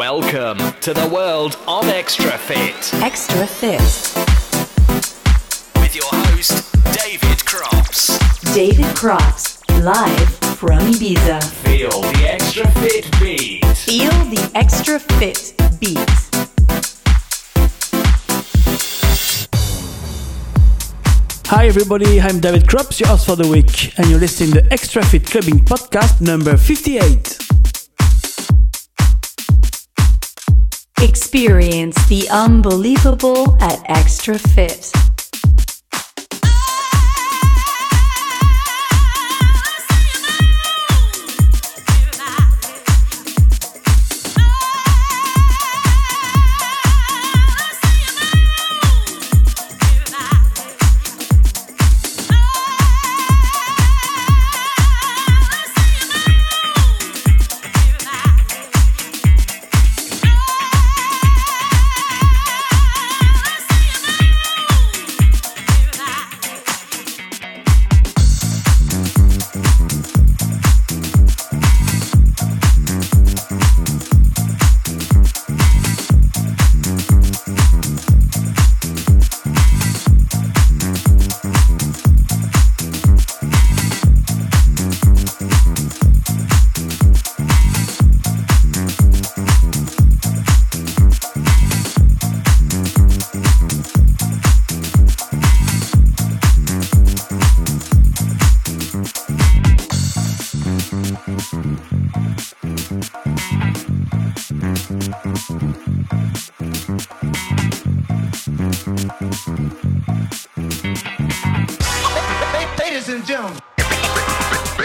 Welcome to the world of XTRAFIT. Extra Fit. With your host, David Crops. David Crops, live from Ibiza. Feel the Extra Fit beat. Feel the XTRAFIT beat. Hi everybody, I'm David Crops, your host for the week, and you're listening to the XTRAFIT Clubbing Podcast number 58. Experience the unbelievable at XTRAFIT.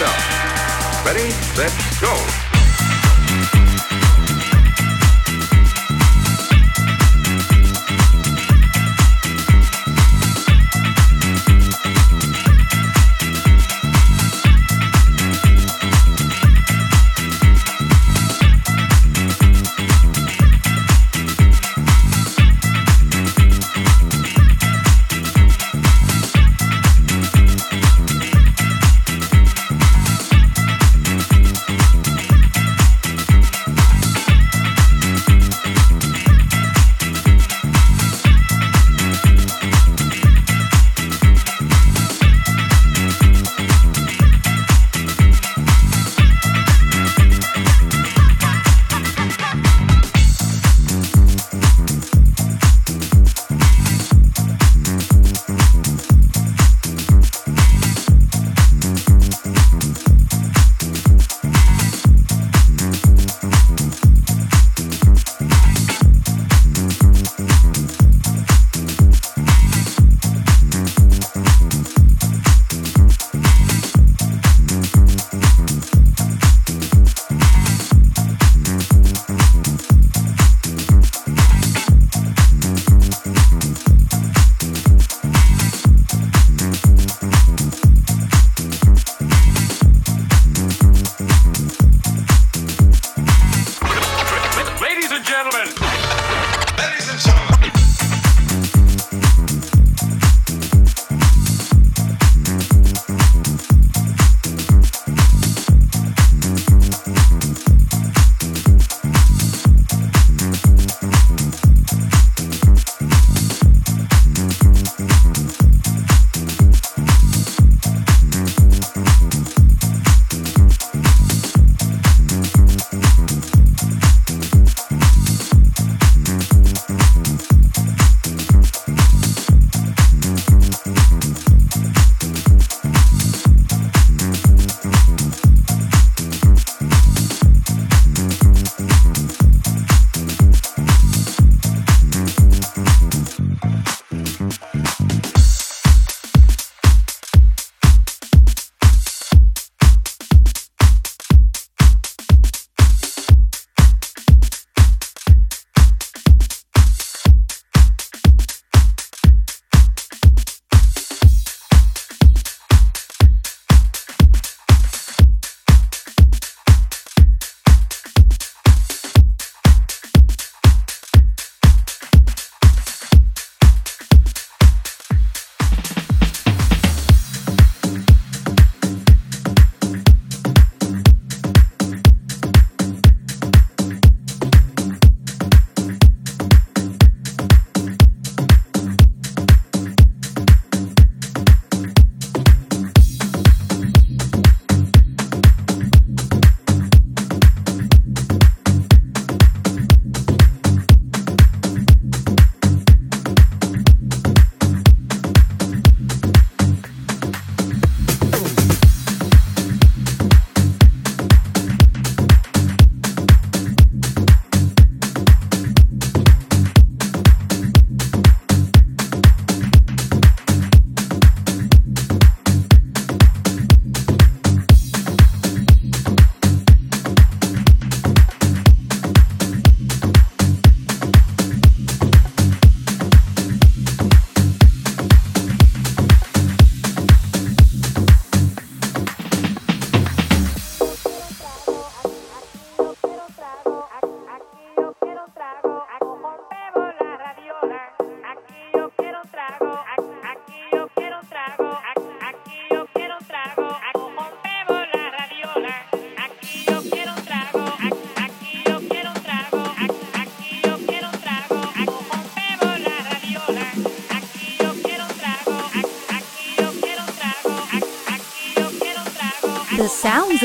Ready? Ready, set, go.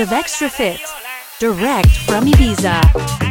Of XTRAFIT. Direct from Ibiza.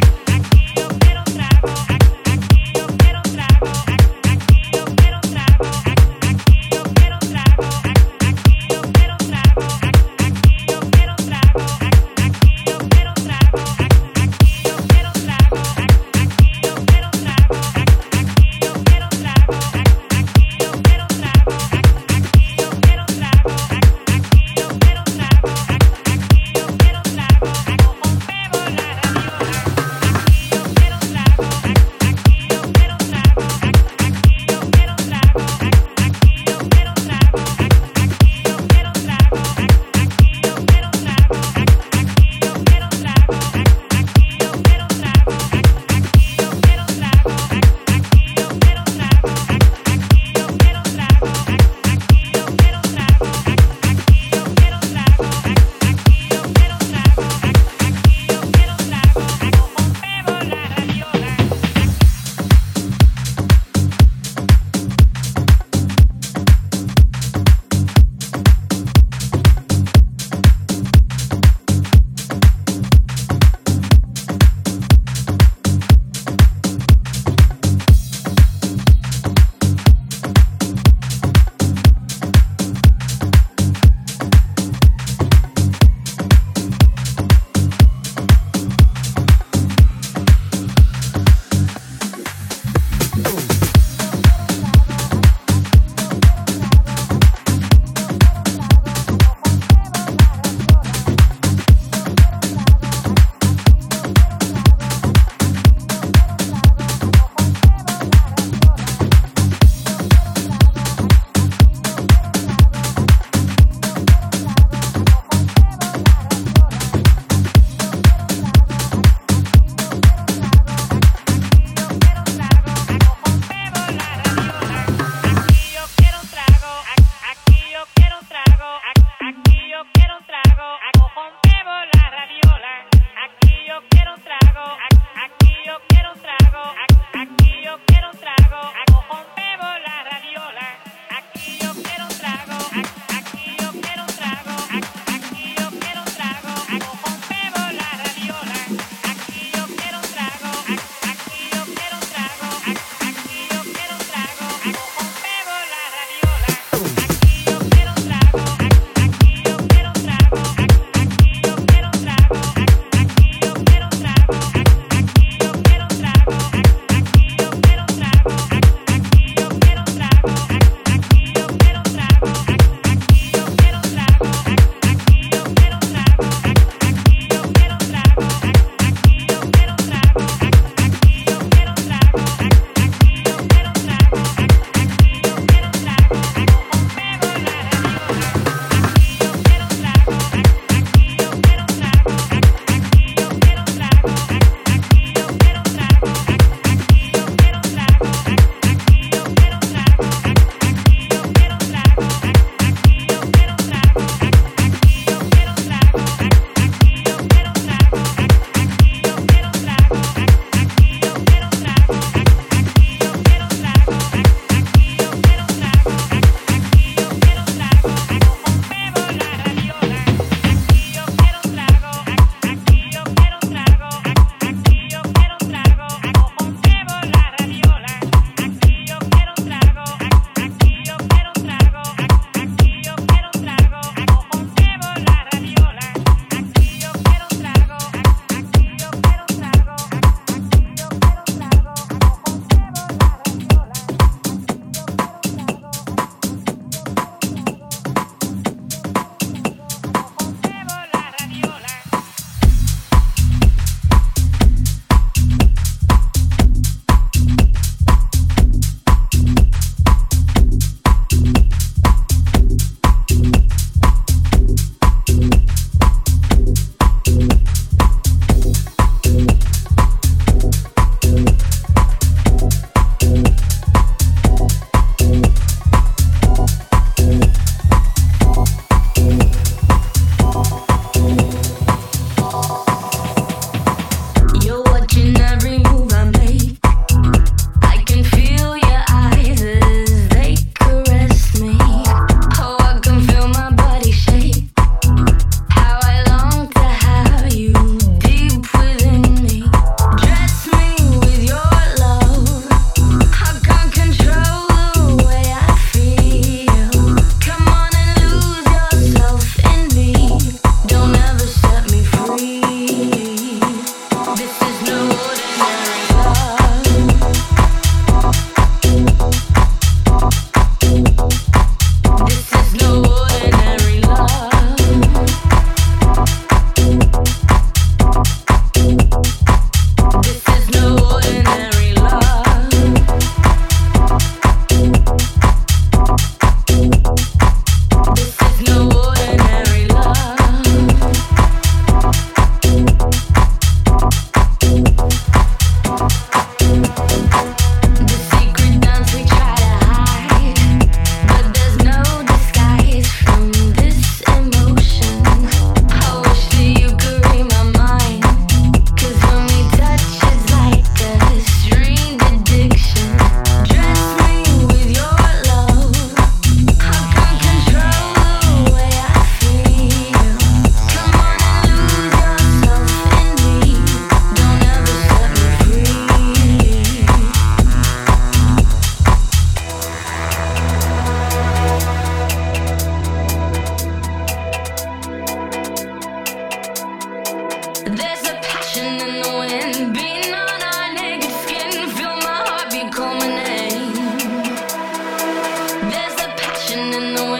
and the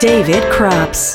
David Crops.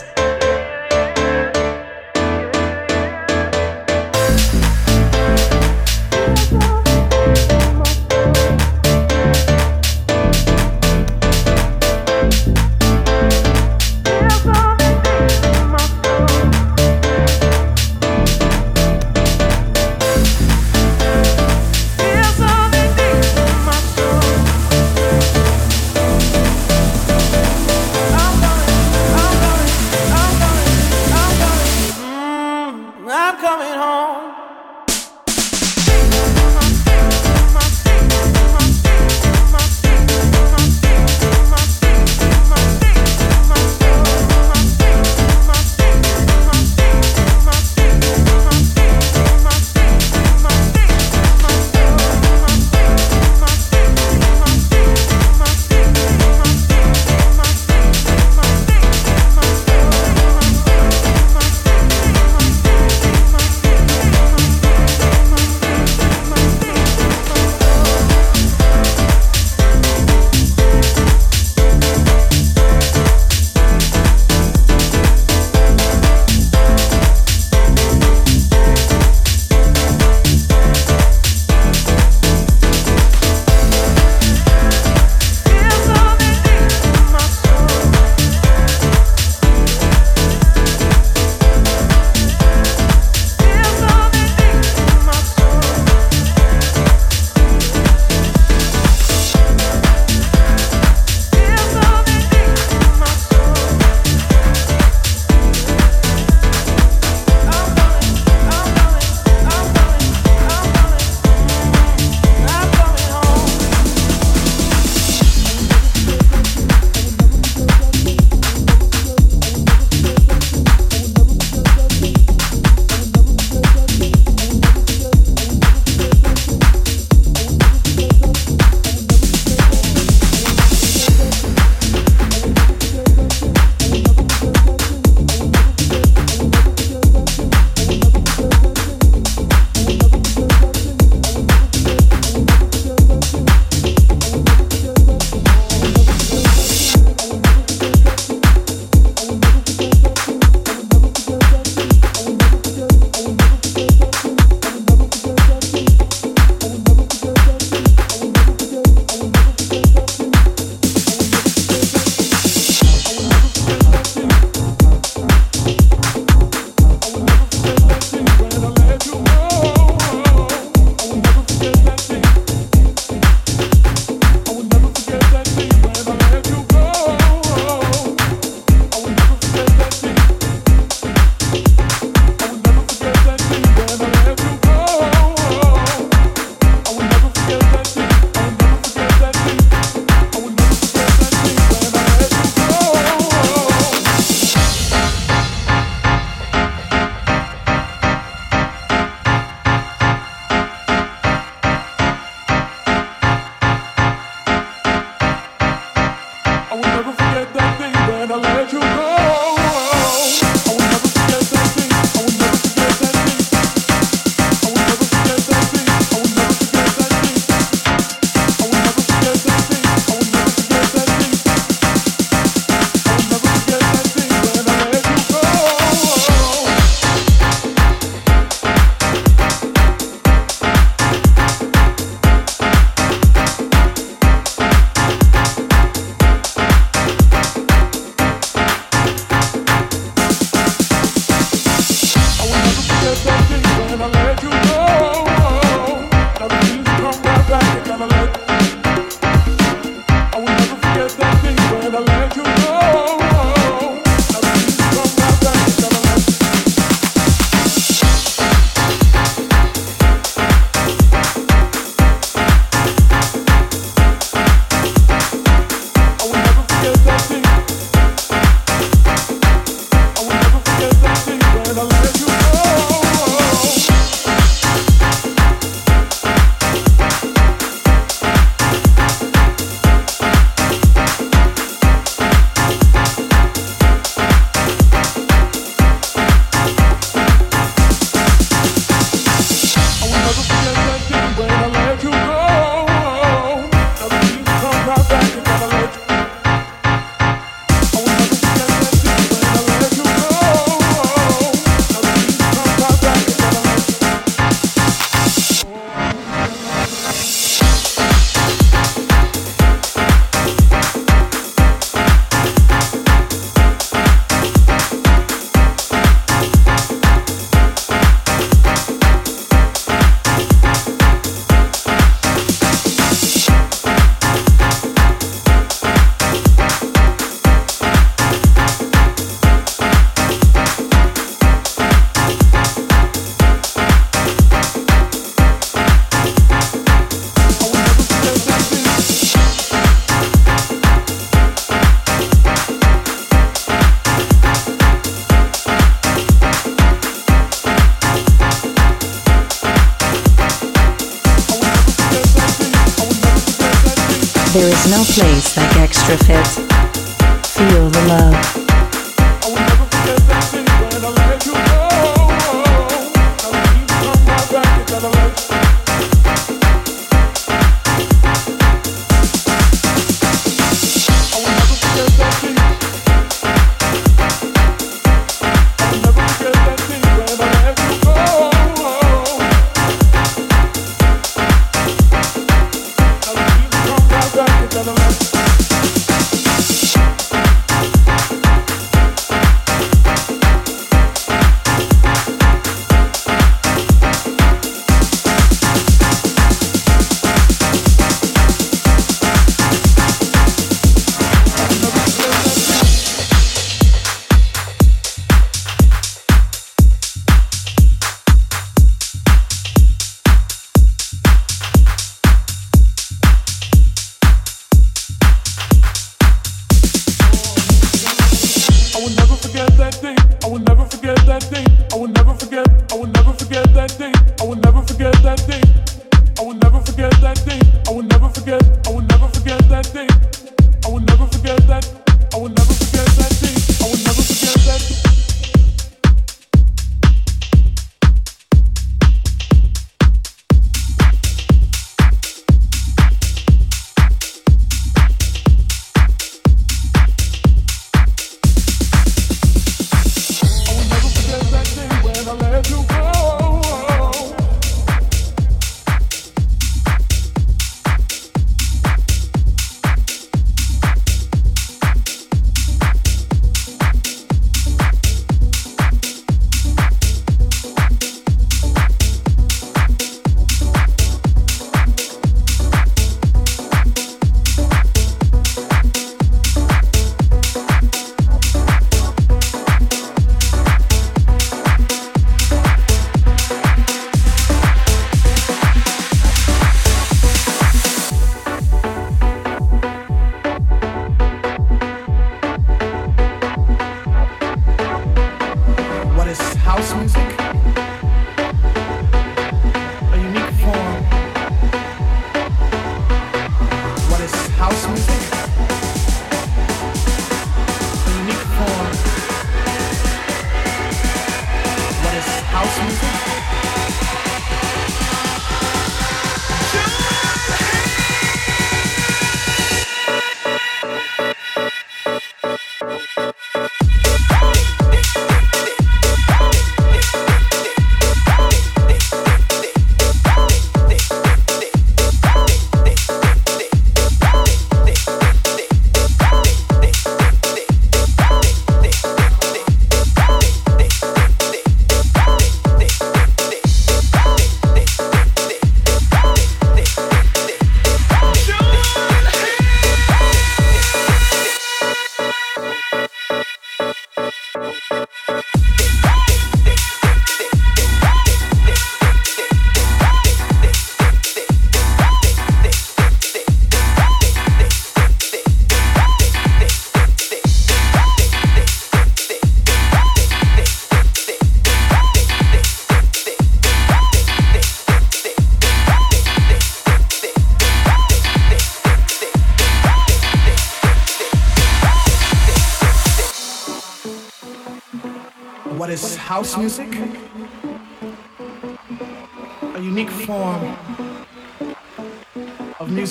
No place like XTRAFIT. Feel the love.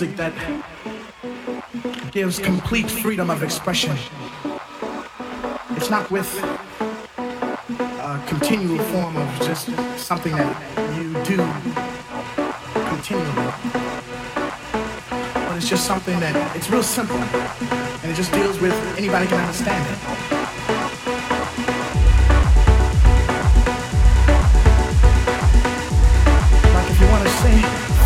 music that gives complete freedom of expression. It's not with a continual form of just something that you do continually. But it's just something that it's real simple and it just deals with anybody can understand it. Like if you want to sing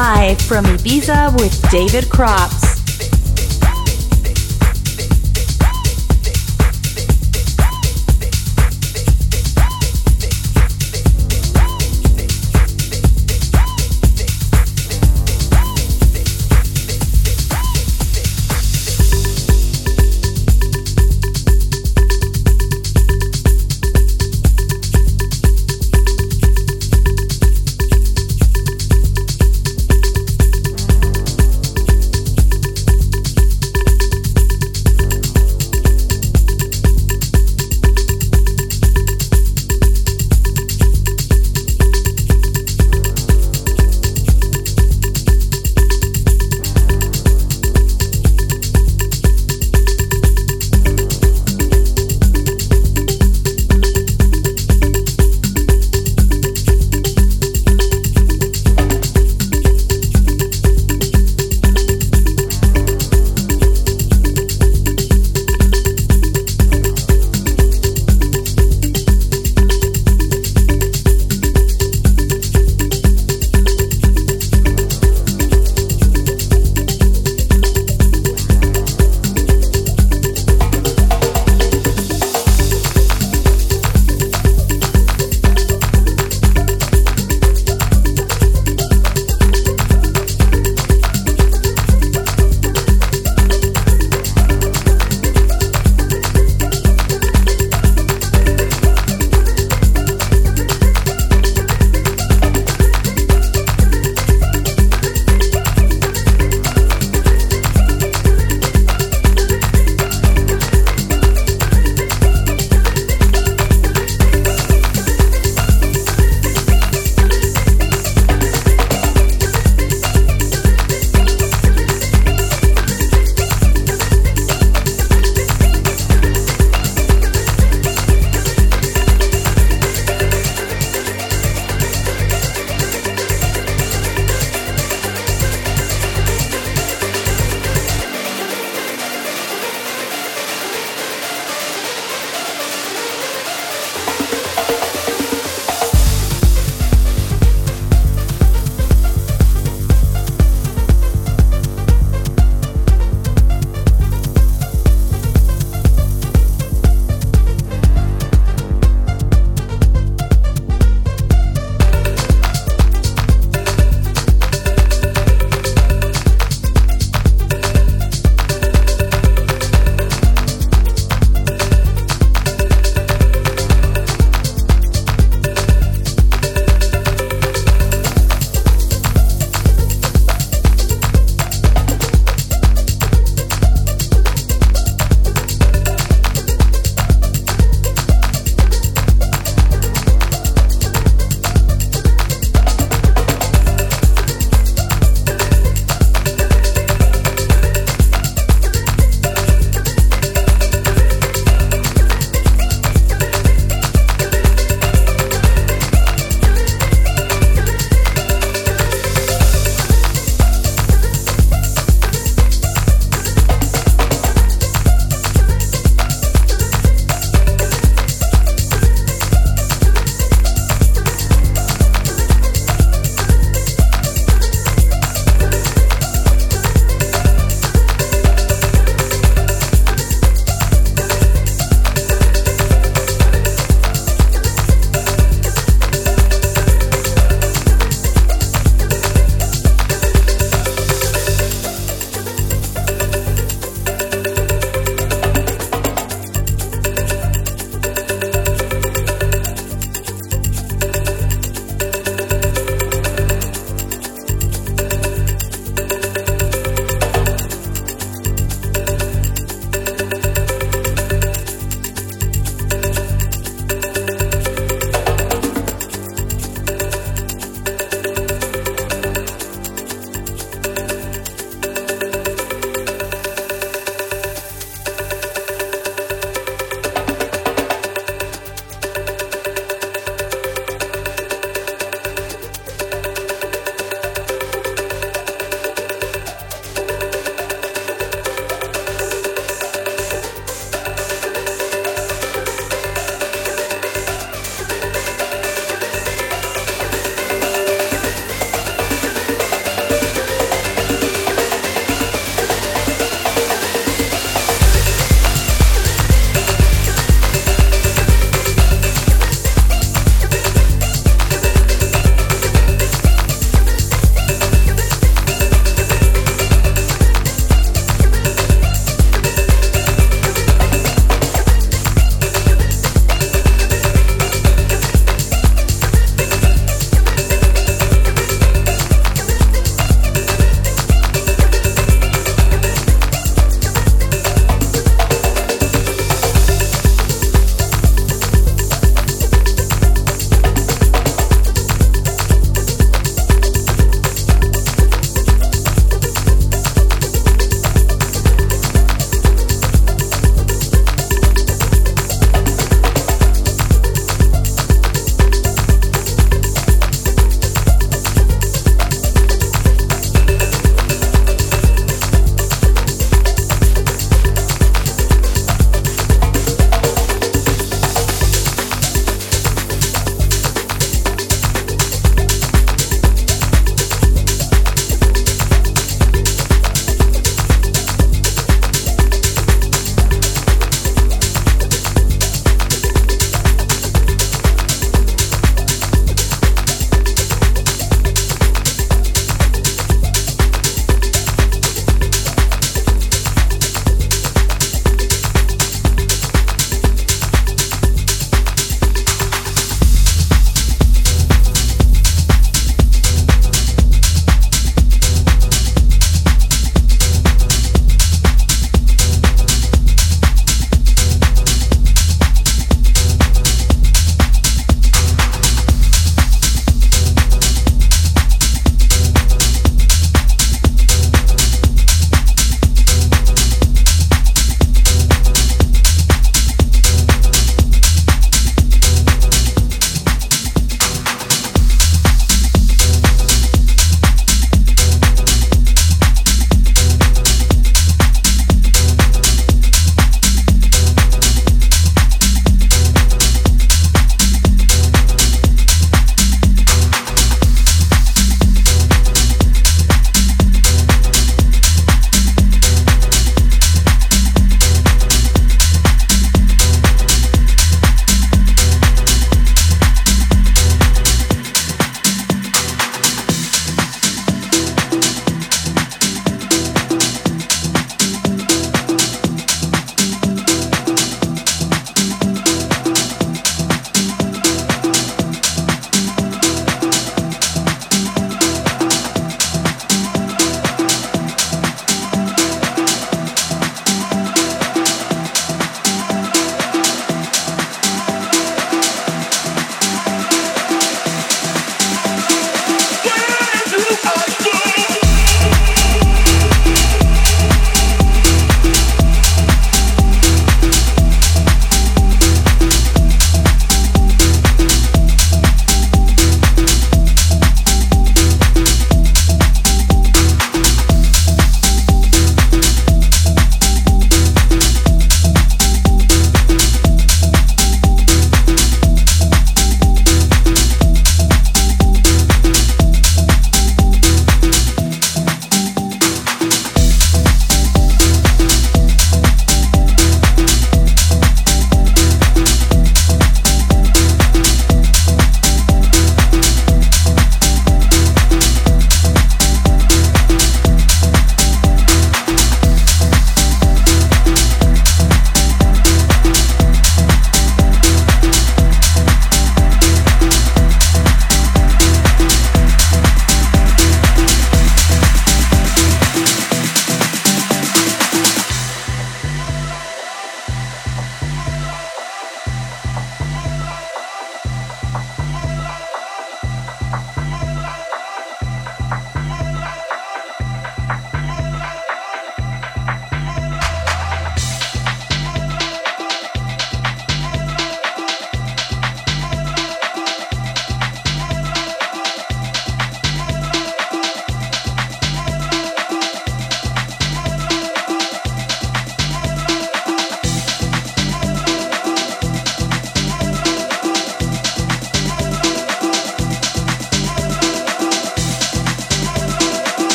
from Ibiza with David Crops.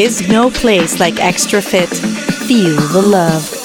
Is no place like XTRAFIT. Feel the love.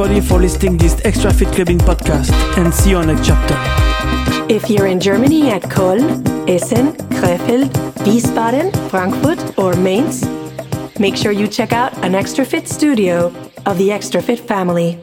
Everybody for listening this XTRAFIT Clubbing podcast and see you on next chapter. If you're in Germany at Köln, Essen, Krefeld, Wiesbaden, Frankfurt, or Mainz, make sure you check out an XTRAFIT studio of the XTRAFIT family.